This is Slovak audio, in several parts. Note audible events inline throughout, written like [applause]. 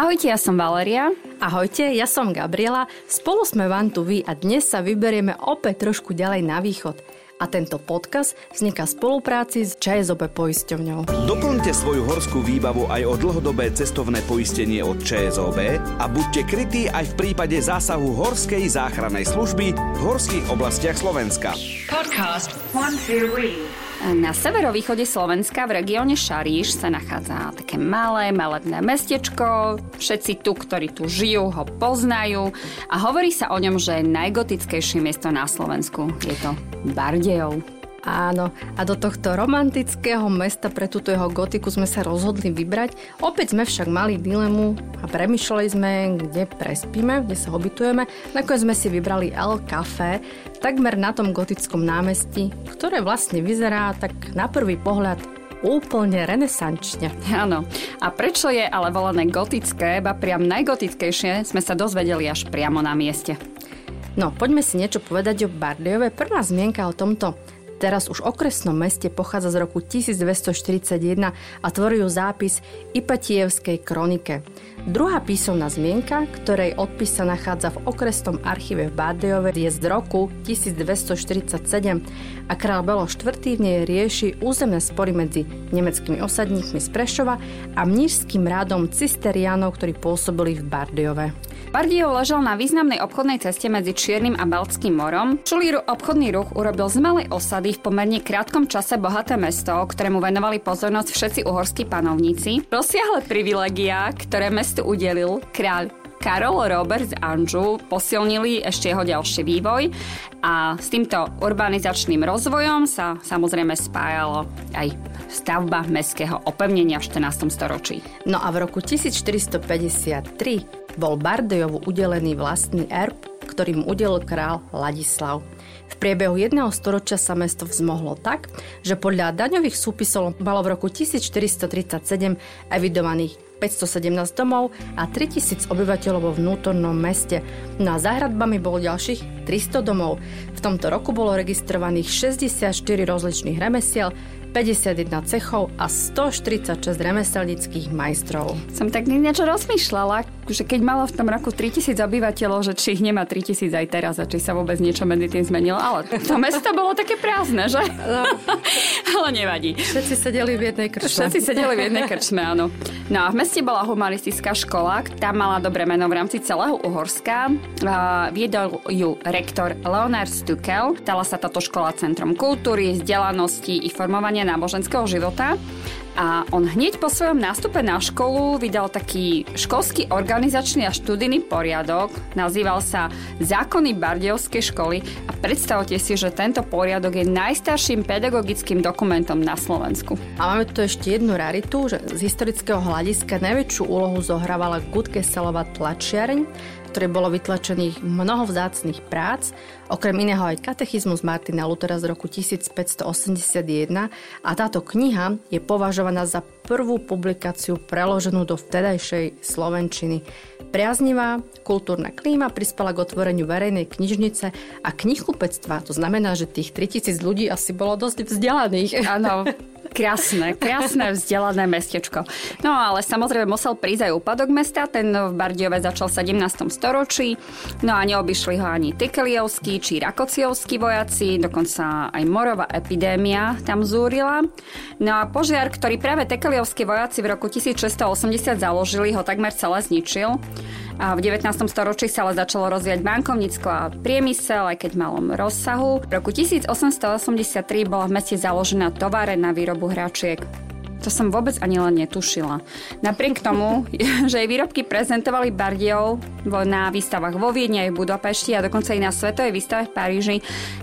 Ahojte, ja som Valeria. Ahojte, ja som Gabriela. Spolu sme Van tu vy a dnes sa vyberieme opäť trošku ďalej na východ. A tento podcast vzniká v spolupráci s ČSOB poisťovňou. Doplňte svoju horskú výbavu aj o dlhodobé cestovné poistenie od ČSOB a buďte krytí aj v prípade zásahu Horskej záchrannej služby v horských oblastiach Slovenska. Podcast One, two, na severovýchode Slovenska v regióne Šaríš sa nachádza také malé, malebné mestečko. Všetci tu, ktorí tu žijú, ho poznajú a hovorí sa o ňom, že je najgotickejšie miesto na Slovensku. Je to Bardejov. Áno, a do tohto romantického mesta pre túto jeho gotiku sme sa rozhodli vybrať. Opäť sme však mali dilemu a premyšľali sme, kde prespíme, kde sa obytujeme. Nakoniec sme si vybrali El Café, takmer na tom gotickom námestí, ktoré vlastne vyzerá tak na prvý pohľad úplne renesančne. Áno. A prečo je ale volené gotické, ba priam najgotickejšie, sme sa dozvedeli až priamo na mieste. No, poďme si niečo povedať o Bardejove. Prvá zmienka o tomto teraz už okresnom meste pochádza z roku 1241 a tvorí ju zápis Ipatievskej kronike. Druhá písomná zmienka, ktorej odpis sa nachádza v okresnom archíve v Bardejove, je z roku 1247 a král Belo IV. v nej rieši územné spory medzi nemeckými osadníkmi z Prešova a mnížským rádom Cisterianov, ktorí pôsobili v Bardejove. Bardejov ležal na významnej obchodnej ceste medzi Čiernym a Baltským morom. Čulý obchodný ruch urobil z malej osady v pomerne krátkom čase bohaté mesto, ktorému venovali pozornosť všetci uhorskí panovníci. Rozsiahle privilegia, ktoré mesto mestu udelil kráľ Karol Robert z Anžu posilnili ešte jeho ďalší vývoj a s týmto urbanizačným rozvojom sa samozrejme spájalo aj stavba mestského opevnenia v 14. storočí. No a v roku 1453 bol Bardejovu udelený vlastný erb, ktorý mu udelil král Ladislav. V priebehu jedného storočia sa mesto vzmohlo tak, že podľa daňových súpisov malo v roku 1437 evidovaných 517 domov a 3000 obyvateľov vo vnútornom meste. No a za hradbami bolo ďalších 300 domov. V tomto roku bolo registrovaných 64 rozličných remesiel, 51 cechov a 146 remeselnických majstrov. Som tak niečo rozmýšľala, že keď malo v tom roku 3000 obyvateľov, že či ich nemá 3000 aj teraz a či sa vôbec niečo medzi tým zmenilo. Ale to mesto bolo také prázdne, že? No. [laughs] ale nevadí. Všetci sedeli v jednej krčme. Všetci sedeli v jednej krčme, áno. No a v meste bola humanistická škola, tá mala dobré meno v rámci celého Uhorska. Viedol ju rektor Leonard Stukel. Stala sa táto škola centrom kultúry, vzdelanosti i formovania vedenia náboženského života. A on hneď po svojom nástupe na školu vydal taký školský organizačný a študijný poriadok. Nazýval sa Zákony Bardejovskej školy a predstavte si, že tento poriadok je najstarším pedagogickým dokumentom na Slovensku. A máme tu ešte jednu raritu, že z historického hľadiska najväčšiu úlohu zohrávala Gutkeselová tlačiareň, ktoré bolo vytlačených mnoho vzácných prác, okrem iného aj katechizmus Martina Lutera z roku 1581 a táto kniha je považovaná za prvú publikáciu preloženú do vtedajšej slovenčiny. Priaznivá kultúrna klíma prispela k otvoreniu verejnej knižnice a knihkupectva. To znamená, že tých 3000 ľudí asi bolo dosť vzdelaných. Áno, [laughs] Krásne, krásne vzdelané mestečko. No ale samozrejme musel prísť aj úpadok mesta, ten v Bardiove začal v 17. storočí, no a neobyšli ho ani Tekeliovskí či Rakociovskí vojaci, dokonca aj morová epidémia tam zúrila. No a požiar, ktorý práve Tekeliovskí vojaci v roku 1680 založili, ho takmer celé zničil. A v 19. storočí sa ale začalo rozvíjať bankovníctvo a priemysel, aj keď v malom rozsahu. V roku 1883 bola v meste založená továre na výrobu hračiek. To som vôbec ani len netušila. Napriek tomu, [laughs] že jej výrobky prezentovali Bardiov na výstavách vo Viedni aj v Budapešti a dokonca aj na svetovej výstave v Paríži,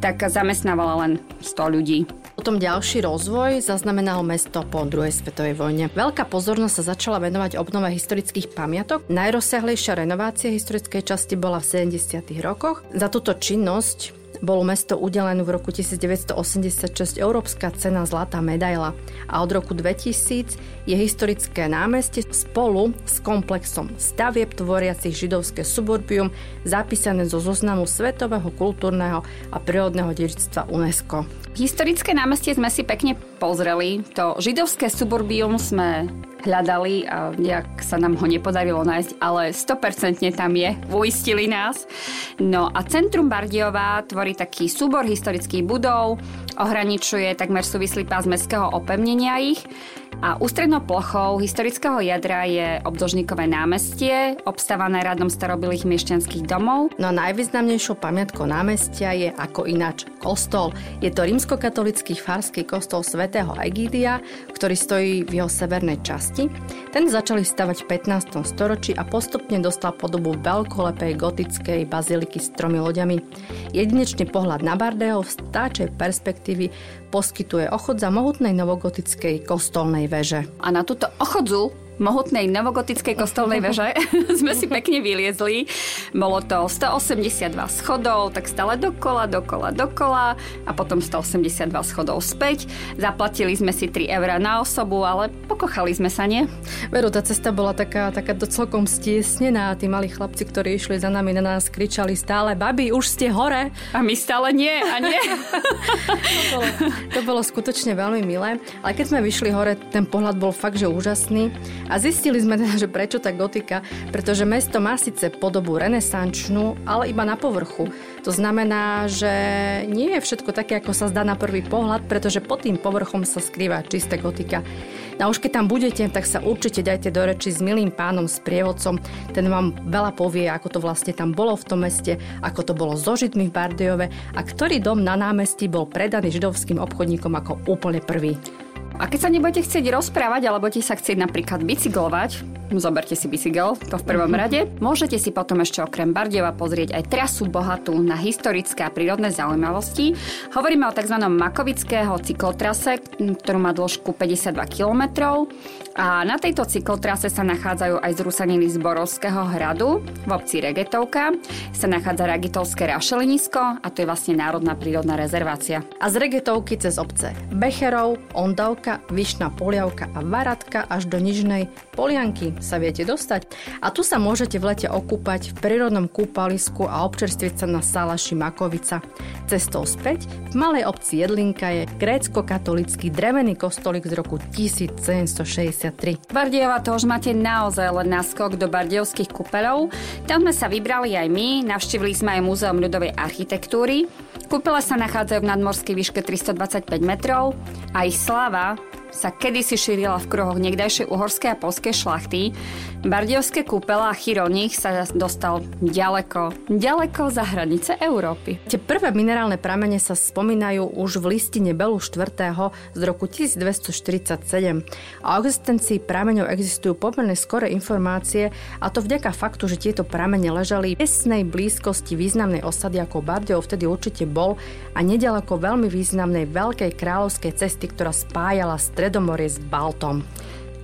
tak zamestnávala len 100 ľudí. Potom ďalší rozvoj zaznamenalo mesto po druhej svetovej vojne. Veľká pozornosť sa začala venovať obnove historických pamiatok. Najrozsiahlejšia renovácia historickej časti bola v 70. rokoch. Za túto činnosť bolo mesto udelené v roku 1986 Európska cena Zlatá medaila a od roku 2000 je historické námestie spolu s komplexom stavieb tvoriacich židovské suburbium zapísané zo zoznamu Svetového kultúrneho a prírodného dedičstva UNESCO. Historické námestie sme si pekne pozreli. To židovské suburbium sme hľadali a nejak sa nám ho nepodarilo nájsť, ale 100% tam je, uistili nás. No a centrum Bardiova tvorí taký súbor historických budov, ohraničuje takmer súvislý pás mestského opevnenia ich a ústrednou plochou historického jadra je obdlžníkové námestie, obstávané radom starobilých miešťanských domov. No a najvýznamnejšou pamiatkou námestia je ako ináč kostol. Je to rímskokatolický farský kostol svätého Egídia, ktorý stojí v jeho severnej časti. Ten začali stavať v 15. storočí a postupne dostal podobu veľkolepej gotickej baziliky s tromi loďami. Jedinečný pohľad na Bardeo v stáčej perspektívy poskytuje ochodza mohutnej novogotickej kostolnej veže. A na túto ochodzu mohutnej novogotickej kostolnej veže [laughs] [laughs] sme si pekne vyliezli. Bolo to 182 schodov, tak stále dokola, dokola, dokola a potom 182 schodov späť. Zaplatili sme si 3 eurá na osobu, ale pokochali sme sa, nie? Veru, tá cesta bola taká, taká celkom stiesnená. Tí malí chlapci, ktorí išli za nami, na nás kričali stále, babi, už ste hore. A my stále nie a nie. [laughs] to, bolo, to bolo skutočne veľmi milé. Ale keď sme vyšli hore, ten pohľad bol fakt, že úžasný. A zistili sme teda, že prečo tá gotika, pretože mesto má síce podobu renesančnú, ale iba na povrchu. To znamená, že nie je všetko také, ako sa zdá na prvý pohľad, pretože pod tým povrchom sa skrýva čisté gotika. No a už keď tam budete, tak sa určite dajte do reči s milým pánom, s prievodcom. Ten vám veľa povie, ako to vlastne tam bolo v tom meste, ako to bolo so Židmi v Bardejove a ktorý dom na námestí bol predaný židovským obchodníkom ako úplne prvý. A keď sa nebudete chcieť rozprávať, alebo budete sa chcieť napríklad bicyklovať, zoberte si bicykel, to v prvom mm-hmm. rade. Môžete si potom ešte okrem Bardiova pozrieť aj trasu bohatú na historické a prírodné zaujímavosti. Hovoríme o tzv. Makovického cyklotrase, ktorú má dĺžku 52 km. A na tejto cyklotrase sa nachádzajú aj zrúsaniny z Borovského hradu v obci Regetovka. Sa nachádza Regetovské rašelinisko a to je vlastne národná prírodná rezervácia. A z Regetovky cez obce Becherov, Ondavka, Vyšná Poliavka a Varatka až do Nižnej Polianky sa viete dostať. A tu sa môžete v lete okúpať v prírodnom kúpalisku a občerstviť sa na Salaši Makovica. Cestou späť v malej obci Jedlinka je grécko-katolický drevený kostolík z roku 1760 63. Bardieva to už máte naozaj len naskok do bardievských kúpeľov. Tam sme sa vybrali aj my, navštívili sme aj Múzeum ľudovej architektúry. Kúpele sa nachádzajú v nadmorskej výške 325 metrov a ich slava sa kedysi šírila v kruhoch niekdajšej uhorskej a polskej šlachty. Bardiovské kúpela a chyronich sa dostal ďaleko, ďaleko za hranice Európy. Tie prvé minerálne pramene sa spomínajú už v listine Belu 4. z roku 1247. O existencii prameňov existujú pomerne skore informácie a to vďaka faktu, že tieto pramene ležali v tesnej blízkosti významnej osady ako Bardiov vtedy určite bol a nedaleko veľmi významnej veľkej kráľovskej cesty, ktorá spájala Stredomorie s Baltom.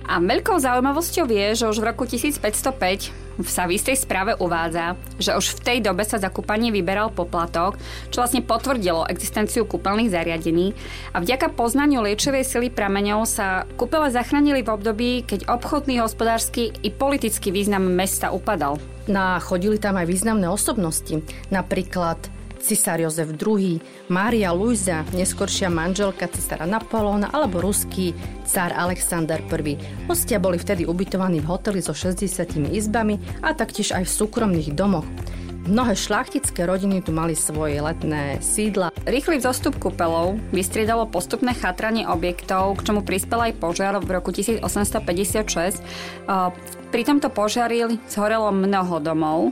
A veľkou zaujímavosťou je, že už v roku 1505 sa v istej správe uvádza, že už v tej dobe sa za kúpanie vyberal poplatok, čo vlastne potvrdilo existenciu kúpeľných zariadení a vďaka poznaniu liečivej sily prameňov sa kúpele zachránili v období, keď obchodný, hospodársky i politický význam mesta upadal. No a chodili tam aj významné osobnosti, napríklad cisár Jozef II, Mária Luisa, neskoršia manželka cisára Napoleona alebo ruský cár Alexander I. Hostia boli vtedy ubytovaní v hoteli so 60 izbami a taktiež aj v súkromných domoch. Mnohé šlachtické rodiny tu mali svoje letné sídla. Rýchly vzostup kúpelov vystriedalo postupné chátranie objektov, k čomu prispel aj požiar v roku 1856. Pri tomto požiari zhorelo mnoho domov.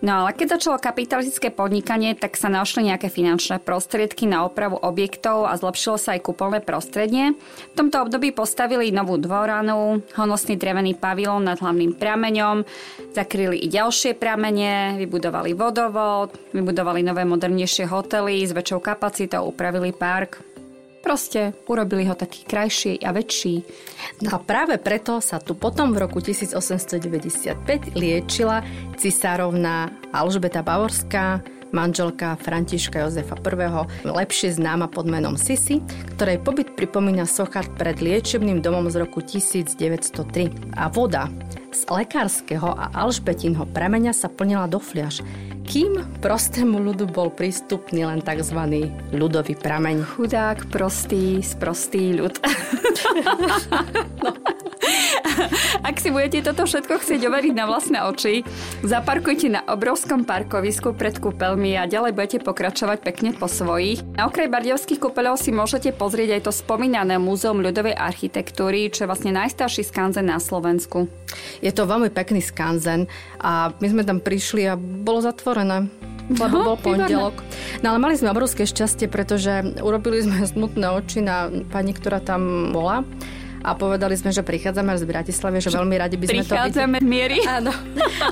No ale keď začalo kapitalistické podnikanie, tak sa našli nejaké finančné prostriedky na opravu objektov a zlepšilo sa aj kúpeľné prostredie. V tomto období postavili novú dvoranu, honosný drevený pavilón nad hlavným prameňom, zakryli i ďalšie pramene, vybudovali vodovod, vybudovali nové modernejšie hotely s väčšou kapacitou, upravili park. Proste urobili ho taký krajší a väčší. No a práve preto sa tu potom v roku 1895 liečila cisárovna Alžbeta Bavorská, manželka Františka Jozefa I, lepšie známa pod menom Sisi, ktorej pobyt pripomína sochart pred liečebným domom z roku 1903. A voda z lekárskeho a alžbetinho prameňa sa plnila do fliaž kým prostému ľudu bol prístupný len tzv. ľudový prameň. Chudák, prostý, sprostý ľud. [laughs] [laughs] no. Ak si budete toto všetko chcieť overiť na vlastné oči, zaparkujte na obrovskom parkovisku pred kúpeľmi a ďalej budete pokračovať pekne po svojich. Na okraj Bardiovských kúpeľov si môžete pozrieť aj to spomínané Múzeum ľudovej architektúry, čo je vlastne najstarší skanzen na Slovensku. Je to veľmi pekný skanzen a my sme tam prišli a bolo zatvorené lebo bol pondelok. No ale mali sme obrovské šťastie, pretože urobili sme smutné oči na pani, ktorá tam bola a povedali sme, že prichádzame z Bratislavy, že veľmi radi by sme to videli. miery. [laughs] Áno.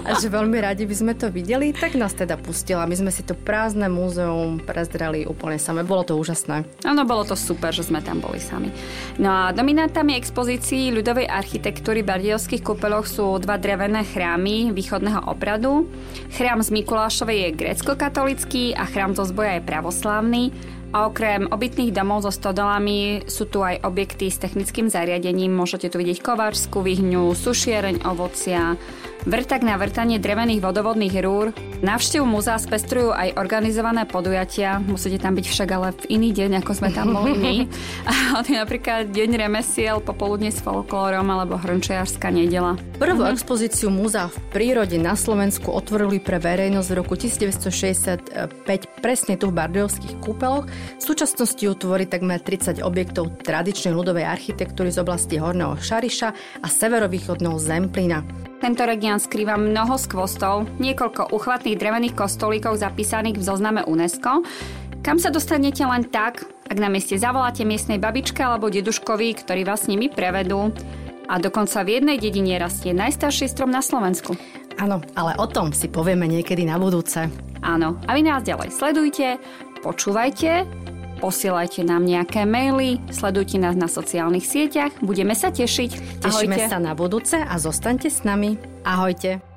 A že veľmi radi by sme to videli, tak nás teda pustila. My sme si to prázdne múzeum prezreli úplne same. Bolo to úžasné. Áno, bolo to super, že sme tam boli sami. No a dominantami expozícií ľudovej architektúry v Bardiovských kúpeloch sú dva drevené chrámy východného opradu. Chrám z Mikulášovej je grécko-katolický a chrám zo zboja je pravoslávny. A okrem obytných domov so stodolami sú tu aj objekty s technickým zariadením. Môžete tu vidieť kováčskú vyhňu, sušiereň ovocia, vrtak na vrtanie drevených vodovodných rúr. Návštevu múzea spestrujú aj organizované podujatia. Musíte tam byť však ale v iný deň, ako sme tam boli my. [laughs] A je napríklad Deň remesiel, popoludne s folklórom alebo hrnčiarská nedela. Prvú uh-huh. expozíciu múzea v prírode na Slovensku otvorili pre verejnosť v roku 1965 presne tu v Bardejovských kúpeloch. V súčasnosti ju tvorí takmer 30 objektov tradičnej ľudovej architektúry z oblasti Horného Šariša a severovýchodného Zemplína. Tento región skrýva mnoho skvostov, niekoľko uchvatných drevených kostolíkov zapísaných v zozname UNESCO, kam sa dostanete len tak, ak na mieste zavoláte miestnej babičke alebo deduškovi, ktorí vás s nimi prevedú. A dokonca v jednej dedine rastie najstarší strom na Slovensku. Áno, ale o tom si povieme niekedy na budúce. Áno, a vy nás ďalej sledujte, počúvajte posielajte nám nejaké maily, sledujte nás na sociálnych sieťach, budeme sa tešiť. Tešíme Ahojte. sa na budúce a zostaňte s nami. Ahojte.